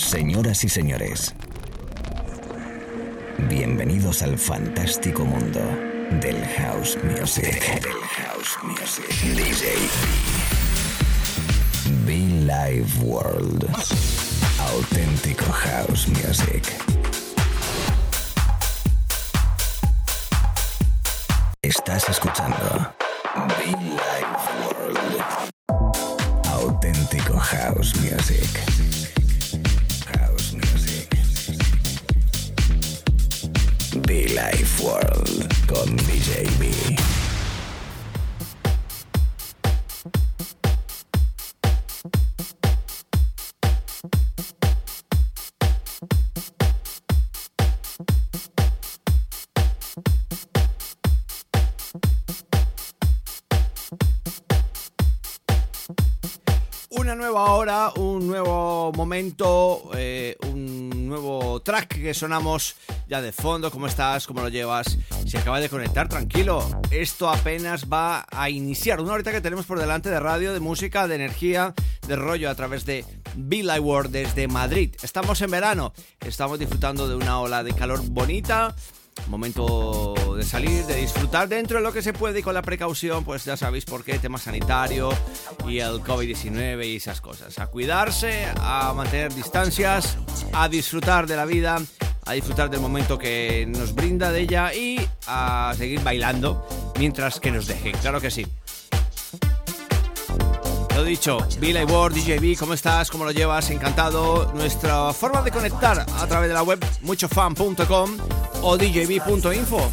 Señoras y señores, bienvenidos al fantástico mundo del house music. Del house music. DJ Be Live World. Auténtico house music. Estás escuchando Be Live World. Auténtico house music. Be Life World con DJ B. Una nueva hora, un nuevo momento, eh, un nuevo track que sonamos ya de fondo. ¿Cómo estás? ¿Cómo lo llevas? Si acaba de conectar, tranquilo. Esto apenas va a iniciar. Una horita que tenemos por delante de radio, de música, de energía, de rollo a través de Be Live World desde Madrid. Estamos en verano, estamos disfrutando de una ola de calor bonita. Momento de salir, de disfrutar dentro de lo que se puede y con la precaución, pues ya sabéis por qué, tema sanitario y el COVID-19 y esas cosas. A cuidarse, a mantener distancias, a disfrutar de la vida, a disfrutar del momento que nos brinda de ella y a seguir bailando mientras que nos dejen, claro que sí. Dicho, Billy Ward, DJB, ¿cómo estás? ¿Cómo lo llevas? Encantado. Nuestra forma de conectar a través de la web muchofan.com o djb.info.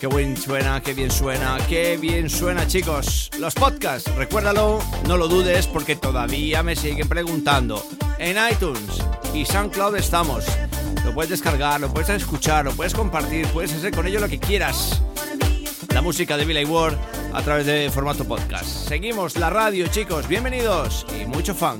Qué bien suena, qué bien suena, qué bien suena, chicos. Los podcasts, recuérdalo, no lo dudes porque todavía me siguen preguntando. En iTunes y SoundCloud estamos. Lo puedes descargar, lo puedes escuchar, lo puedes compartir, puedes hacer con ello lo que quieras. La música de Billy Ward a través de formato podcast. Seguimos la radio, chicos. Bienvenidos y mucho fan.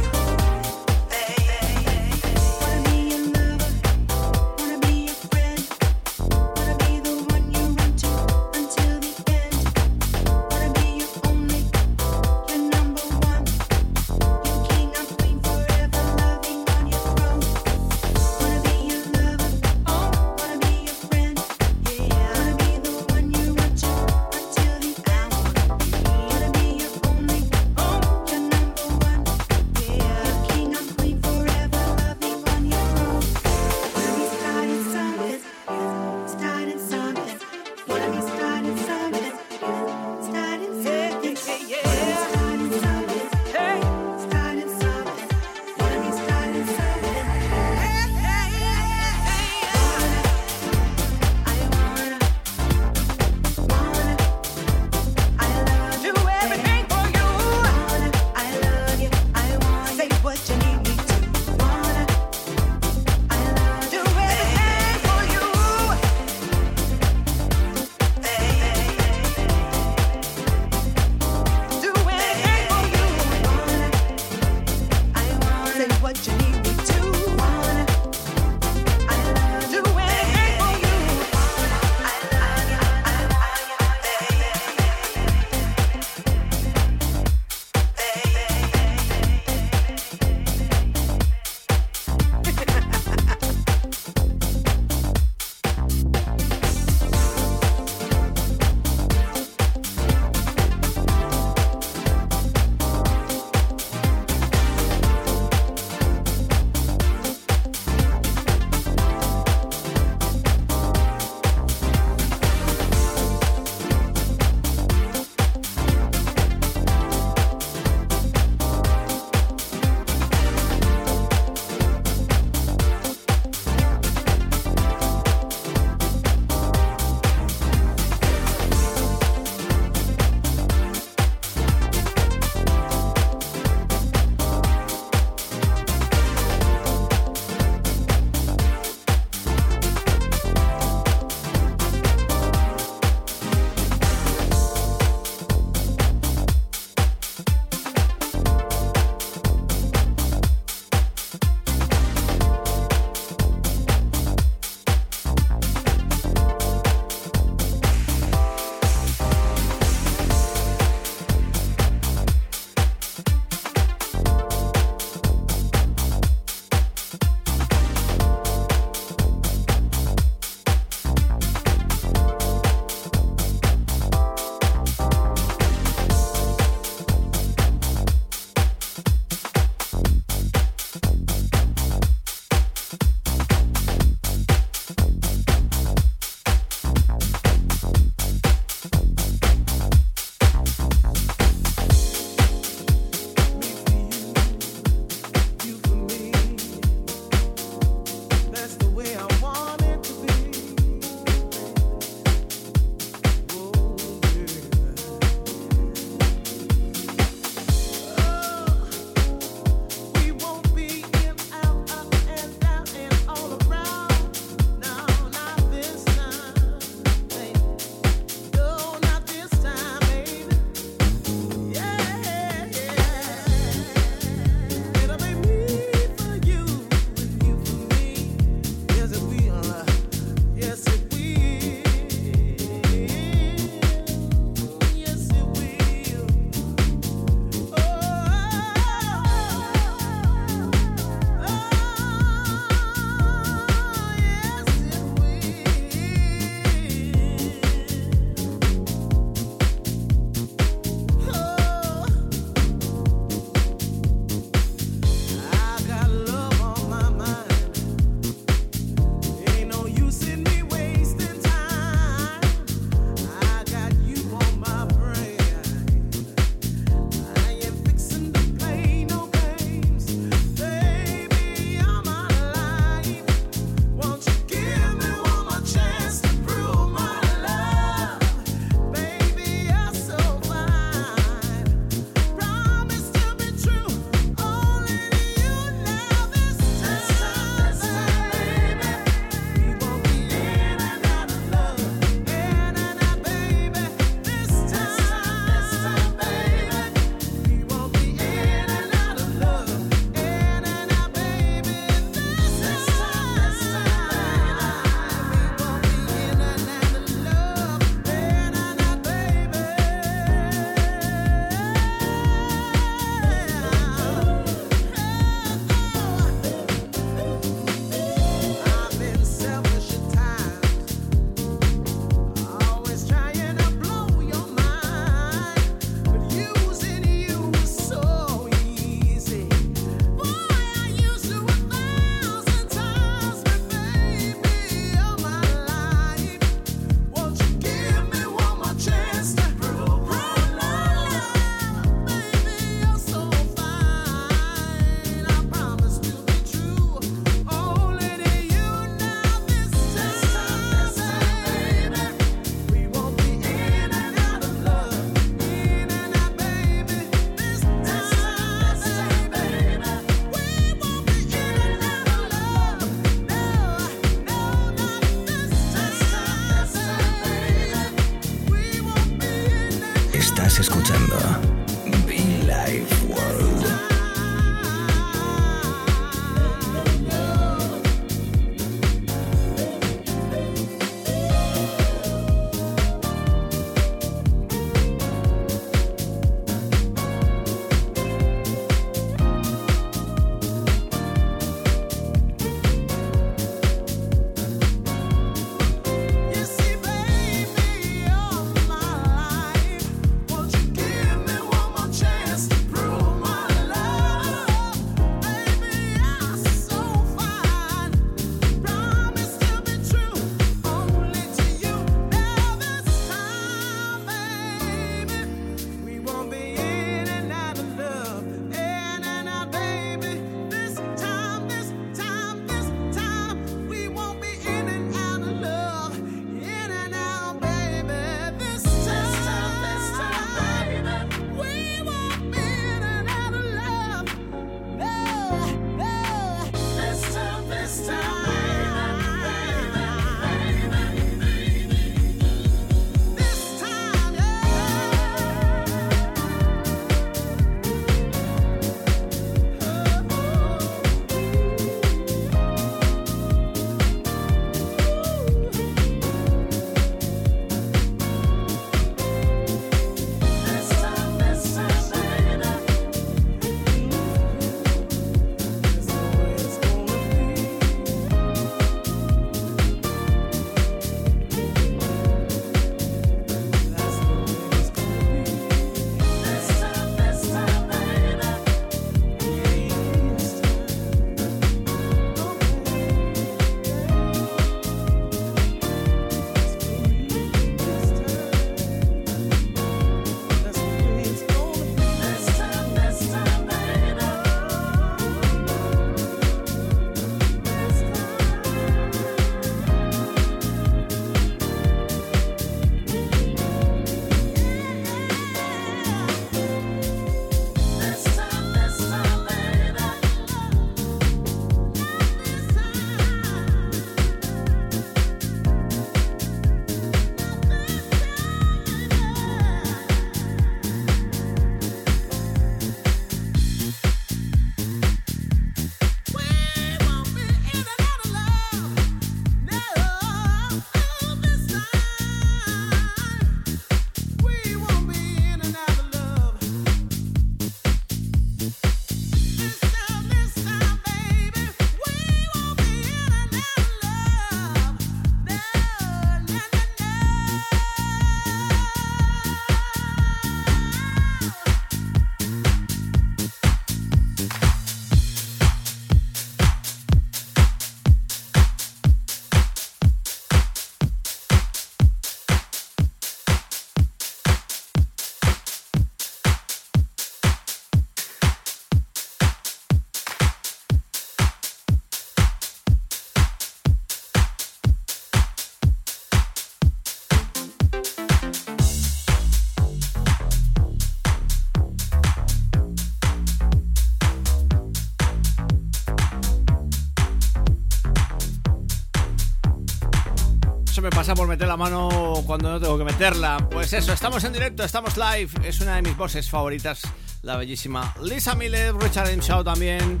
La mano cuando no tengo que meterla. Pues eso, estamos en directo, estamos live. Es una de mis voces favoritas, la bellísima Lisa Miller, Richard. Shaw también,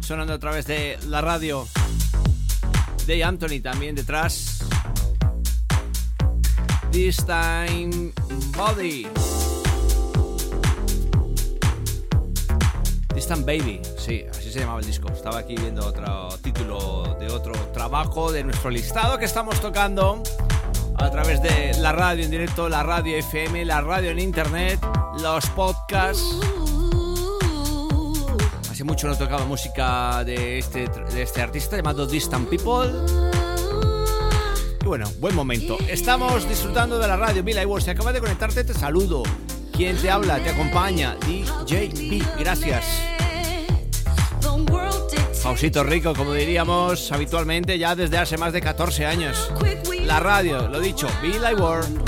sonando a través de la radio. De Anthony también detrás. This Time Body. Distant Baby, sí, así se llamaba el disco. Estaba aquí viendo otro título de otro trabajo de nuestro listado que estamos tocando a través de la radio en directo, la radio FM, la radio en internet, los podcasts. Hace mucho no he tocado música de este, de este artista llamado Distant People. Y bueno, buen momento. Estamos disfrutando de la radio. Mila Wars, si acabas de conectarte, te saludo. ¿Quién te habla? Te acompaña. DJ B. Gracias. Pausito rico, como diríamos habitualmente ya desde hace más de 14 años. La radio, lo dicho, Be Like World.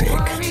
Music.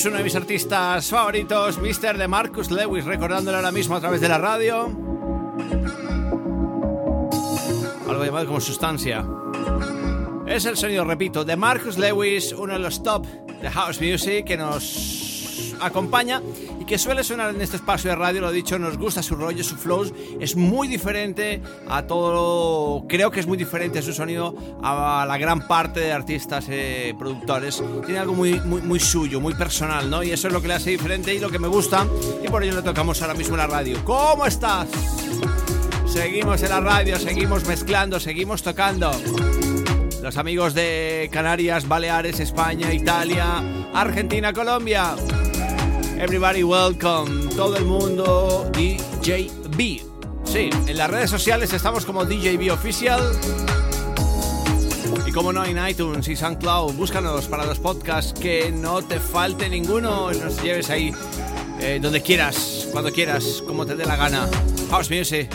Es uno de mis artistas favoritos, Mr. de Marcus Lewis, recordándolo ahora mismo a través de la radio. Algo llamado como sustancia. Es el sonido, repito, de Marcus Lewis, uno de los top de House Music que nos acompaña que suele sonar en este espacio de radio, lo he dicho, nos gusta su rollo, su flow, es muy diferente a todo, creo que es muy diferente su sonido a la gran parte de artistas, eh, productores, tiene algo muy, muy, muy suyo, muy personal, ¿no? Y eso es lo que le hace diferente y lo que me gusta y por ello le tocamos ahora mismo en la radio. ¿Cómo estás? Seguimos en la radio, seguimos mezclando, seguimos tocando los amigos de Canarias, Baleares, España, Italia, Argentina, Colombia. Everybody welcome, todo el mundo, DJB. Sí, en las redes sociales estamos como DJB Official. Y como no en iTunes y SoundCloud, búscanos para los podcasts que no te falte ninguno. Nos lleves ahí eh, donde quieras, cuando quieras, como te dé la gana. House Music.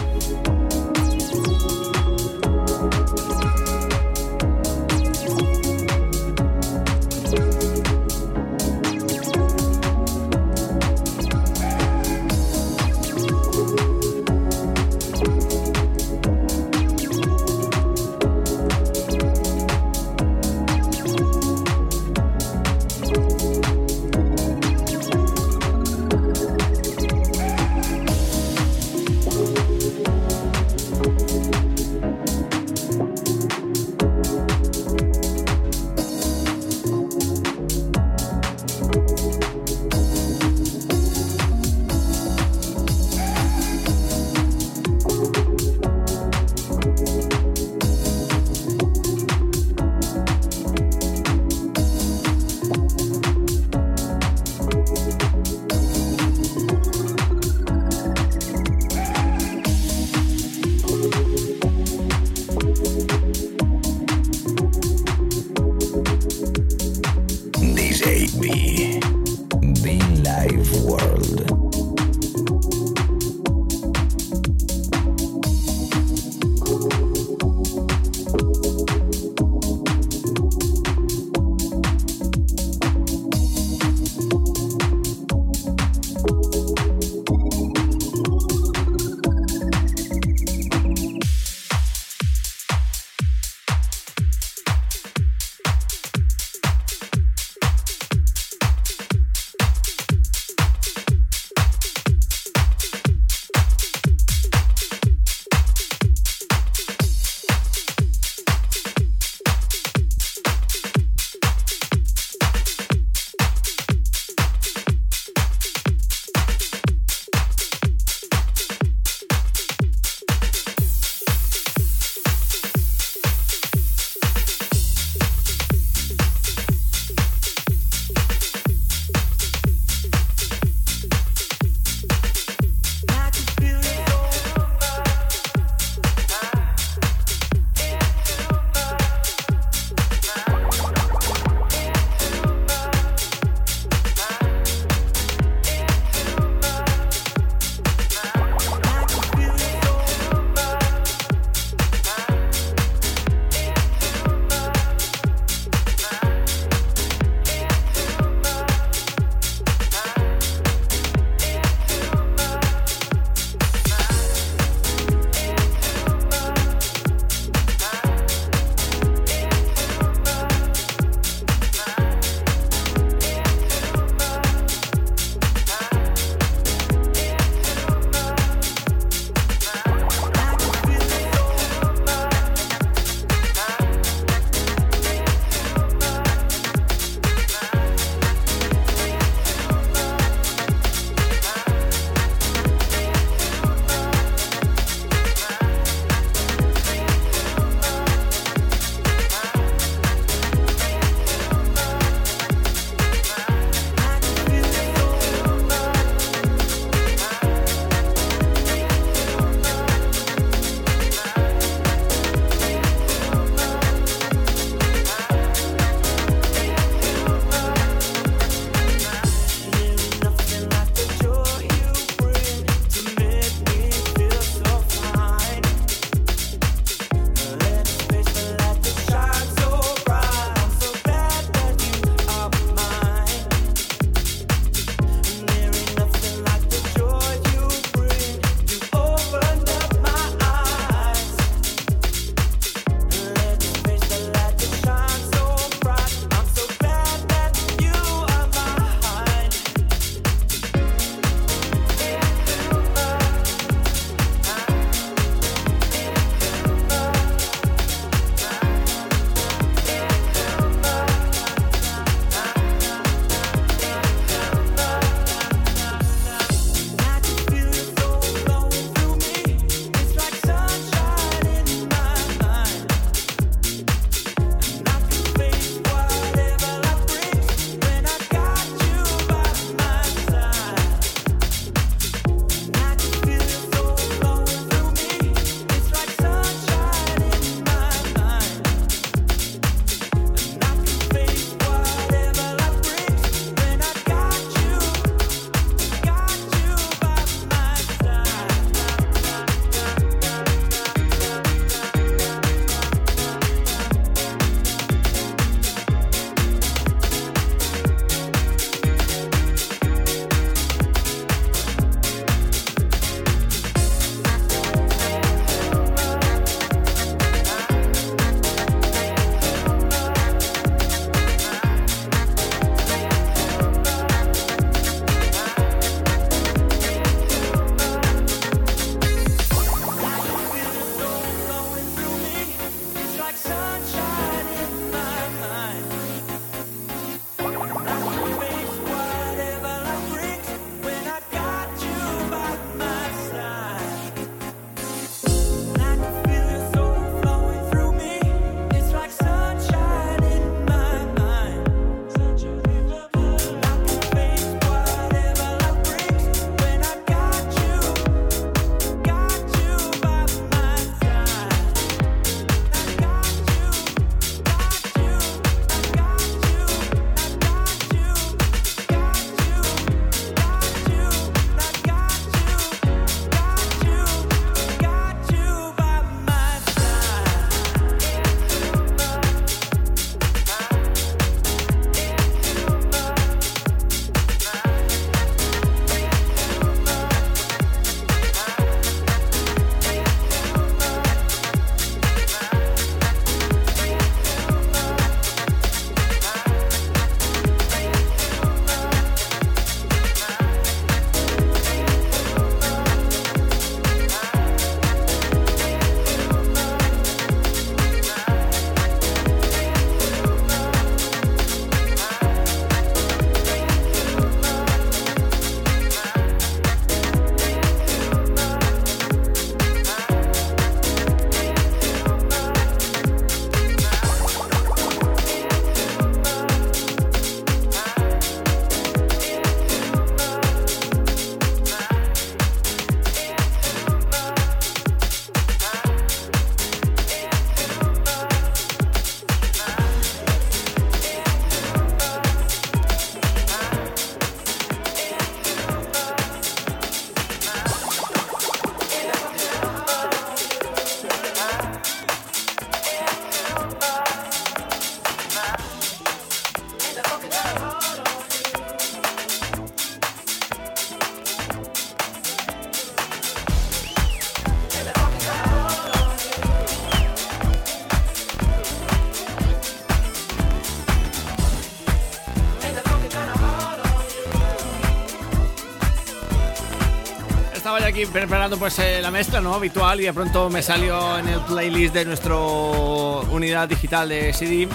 Aquí preparando pues eh, la mezcla no habitual y de pronto me salió en el playlist de nuestra unidad digital de CD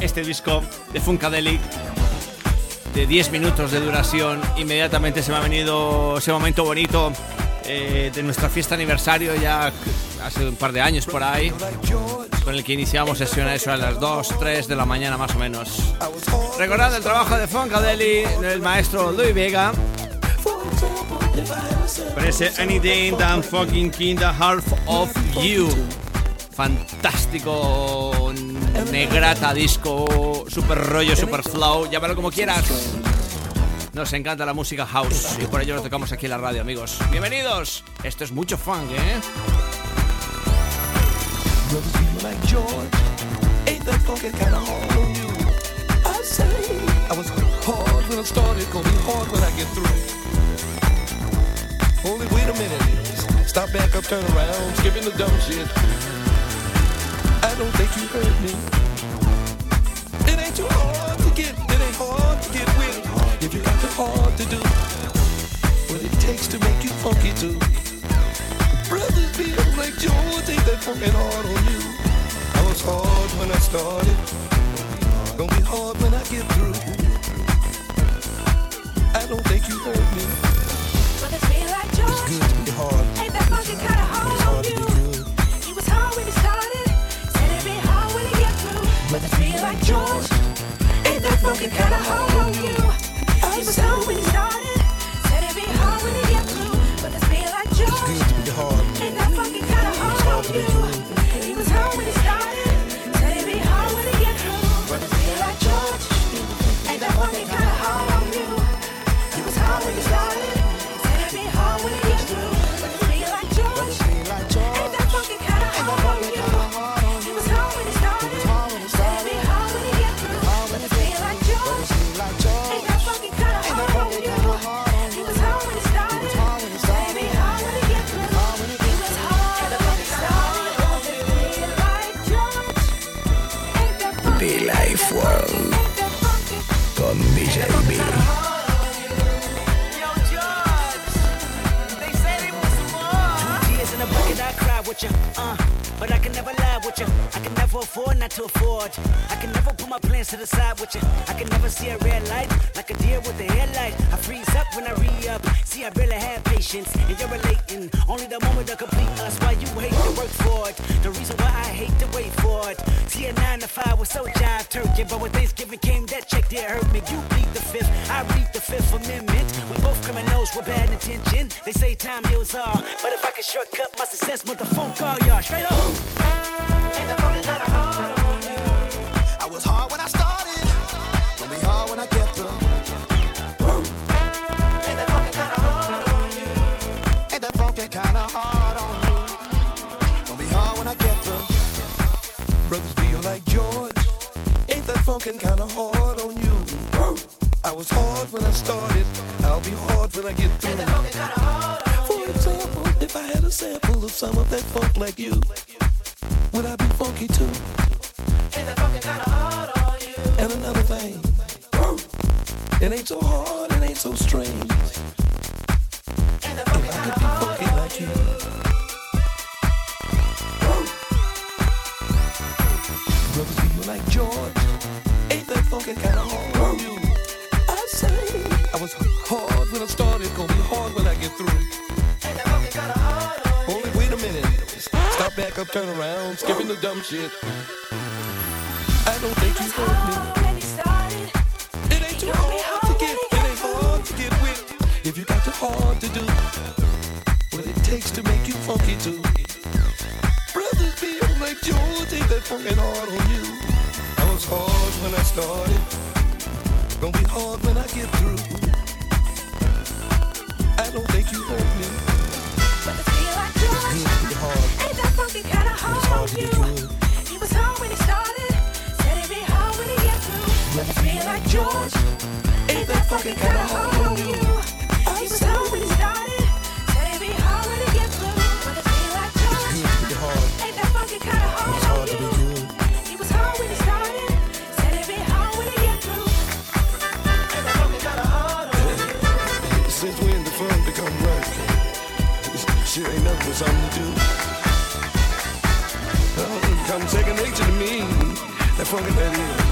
este disco de Funkadelic de 10 minutos de duración. Inmediatamente se me ha venido ese momento bonito eh, de nuestra fiesta aniversario ya hace un par de años por ahí, con el que iniciamos sesión a eso a las 2, 3 de la mañana más o menos. Recordando el trabajo de Funkadelic del maestro Louis Vega. Parece Anything Than Fucking King The Half of You. Fantástico, negrata disco, super rollo, super flow, llámalo como quieras. Nos encanta la música house y por ello lo tocamos aquí en la radio, amigos. Bienvenidos. Esto es mucho funk, ¿eh? Only wait a minute. Stop back up, turn around, skipping the dumb shit. I don't think you heard me. It ain't too hard to get, it ain't hard to get with. If you got the hard to do what it takes to make you funky too. Brothers feel like George ain't that fucking hard on you. I was hard when I started. Gonna be hard when I get through. I don't think you heard me. Good to be hard. Ain't that funky kinda hard hard on you? He was hard when he started. Said it'd be hard when he get through. But it feel like George. Ain't that funky kinda hard on you? Kinda hard on you? I say, I was hard when I started, gonna be hard when I get through. Wait a minute. Stop back up, turn around, skipping the dumb shit. I don't think you heard me. It ain't too hard to get, it ain't hard to get with. If you got the hard to do what it takes to make you funky too. Brothers feel like George ain't that fucking hard on you. Started, gonna be hard when I get through. I don't think you heard me. But it feel like George. Good to hard. Ain't that funky kinda hard hard on you? He was hard when he started. Said it'd be hard when he get through. But it feel like George. Ain't that funky kinda hard on you? son que te you.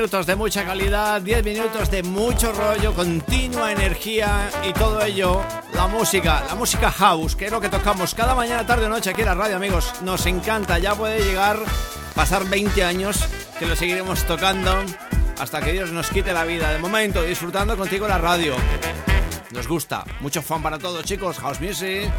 minutos de mucha calidad, 10 minutos de mucho rollo, continua energía y todo ello, la música, la música house, que es lo que tocamos cada mañana, tarde o noche aquí en la radio, amigos. Nos encanta, ya puede llegar, pasar 20 años, que lo seguiremos tocando hasta que Dios nos quite la vida. De momento, disfrutando contigo la radio. Nos gusta, mucho fan para todos, chicos, house music.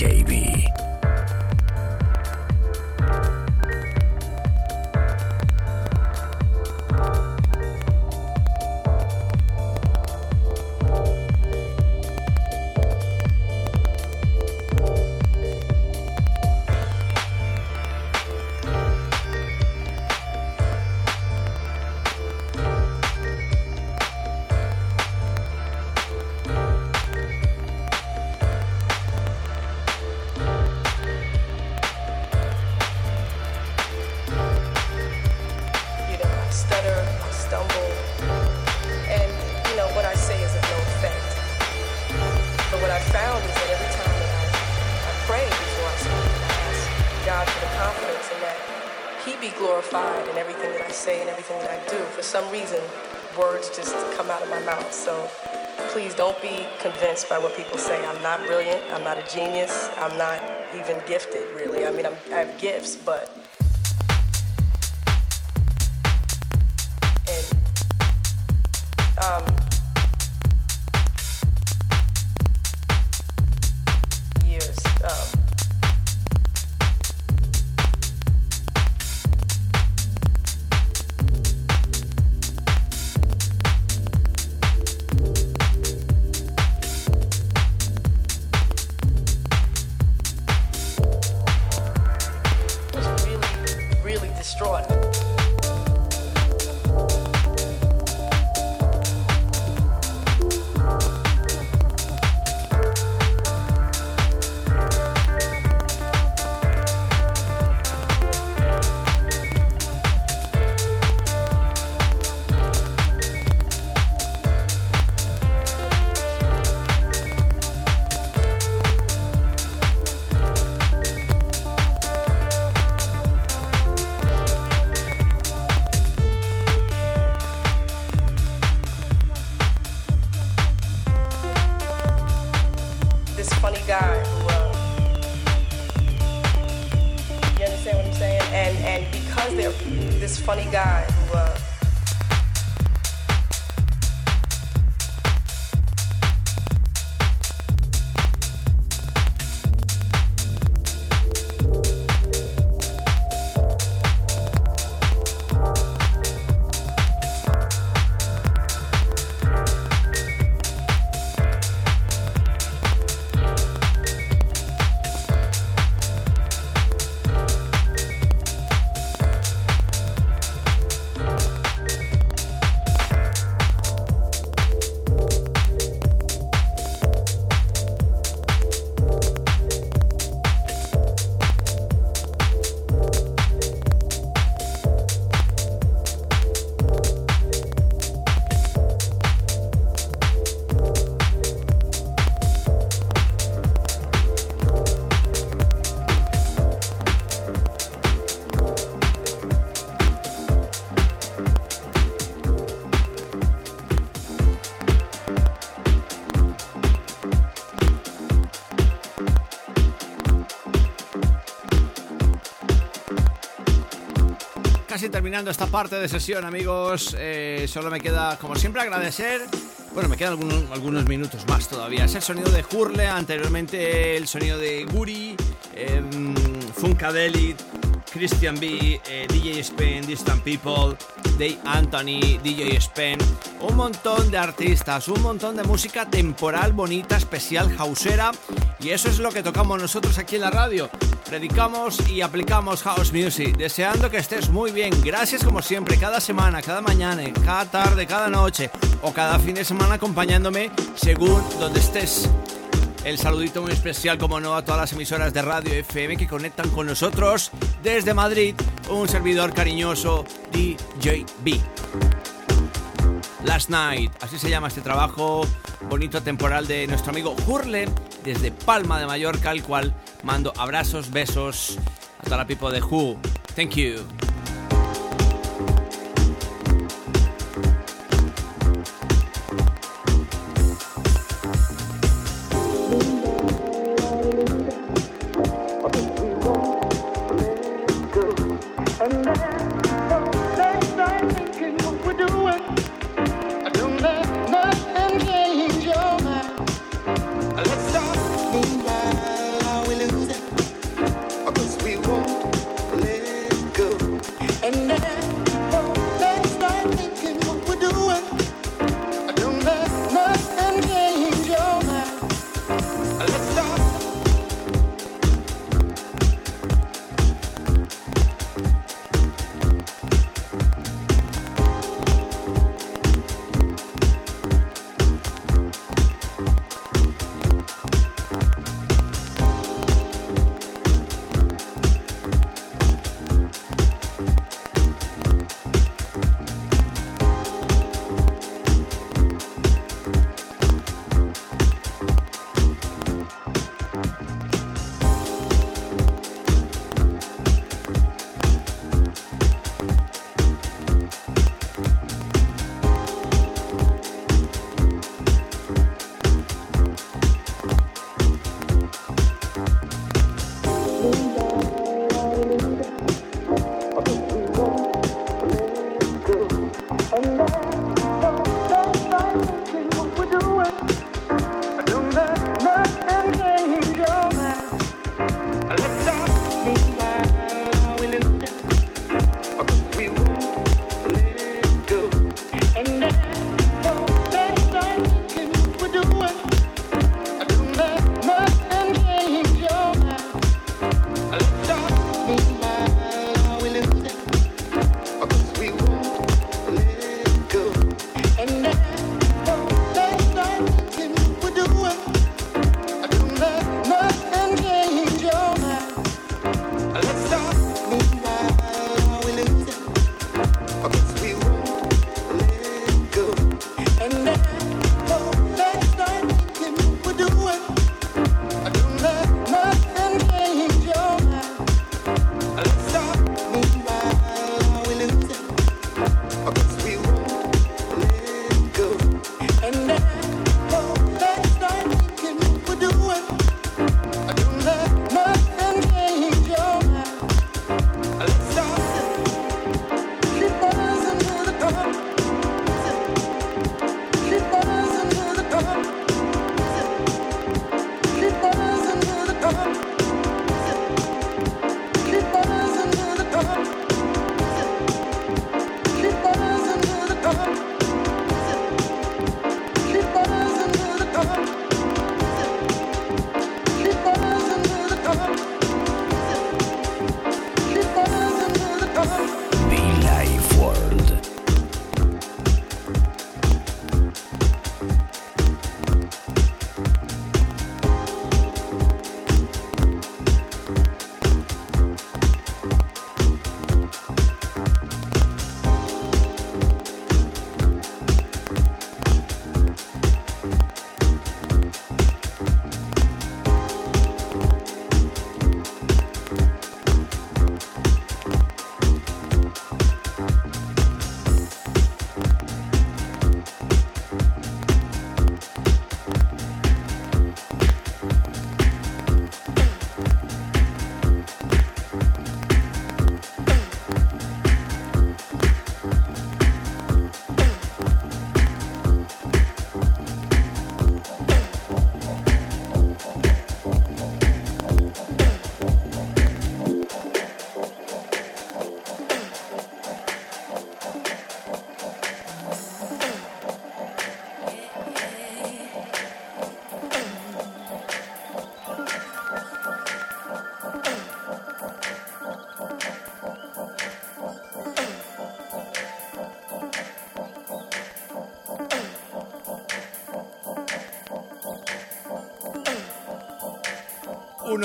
DJ what people say. I'm not brilliant. I'm not a genius. I'm not even gifted, really. I mean, I'm, I have gifts, but Casi terminando esta parte de sesión, amigos. Eh, solo me queda, como siempre, agradecer. Bueno, me quedan algunos, minutos más todavía. Es el sonido de Hurle, anteriormente el sonido de Guri, eh, Funkadelic, Christian B, eh, DJ Spen, Distant People, Dave Anthony, DJ Spen. Un montón de artistas, un montón de música temporal, bonita, especial, hausera. Y eso es lo que tocamos nosotros aquí en la radio. Predicamos y aplicamos house music. Deseando que estés muy bien. Gracias como siempre, cada semana, cada mañana, cada tarde, cada noche o cada fin de semana acompañándome según donde estés. El saludito muy especial, como no, a todas las emisoras de radio FM que conectan con nosotros desde Madrid. Un servidor cariñoso, DJB. Last Night, así se llama este trabajo bonito temporal de nuestro amigo Hurle desde Palma de Mallorca, al cual mando abrazos, besos a toda la people de Who. Thank you.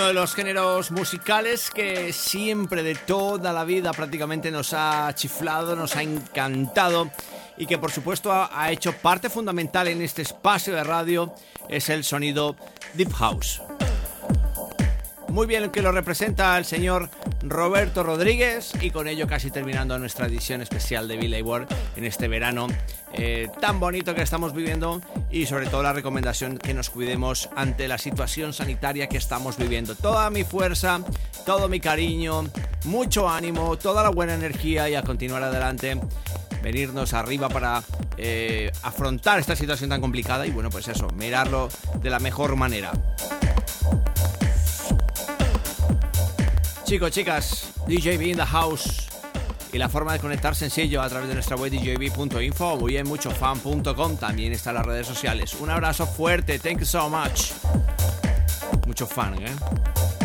De los géneros musicales que siempre de toda la vida prácticamente nos ha chiflado, nos ha encantado y que por supuesto ha hecho parte fundamental en este espacio de radio es el sonido Deep House. Muy bien que lo representa el señor Roberto Rodríguez y con ello casi terminando nuestra edición especial de Billy Ward en este verano eh, tan bonito que estamos viviendo y sobre todo la recomendación que nos cuidemos ante la situación sanitaria que estamos viviendo. Toda mi fuerza, todo mi cariño, mucho ánimo, toda la buena energía y a continuar adelante venirnos arriba para eh, afrontar esta situación tan complicada y bueno pues eso, mirarlo de la mejor manera. Chicos, chicas, DJB in the house. Y la forma de conectar sencillo a través de nuestra web djb.info o bien muchofan.com. También están las redes sociales. Un abrazo fuerte. Thank you so much. Mucho fan, ¿eh?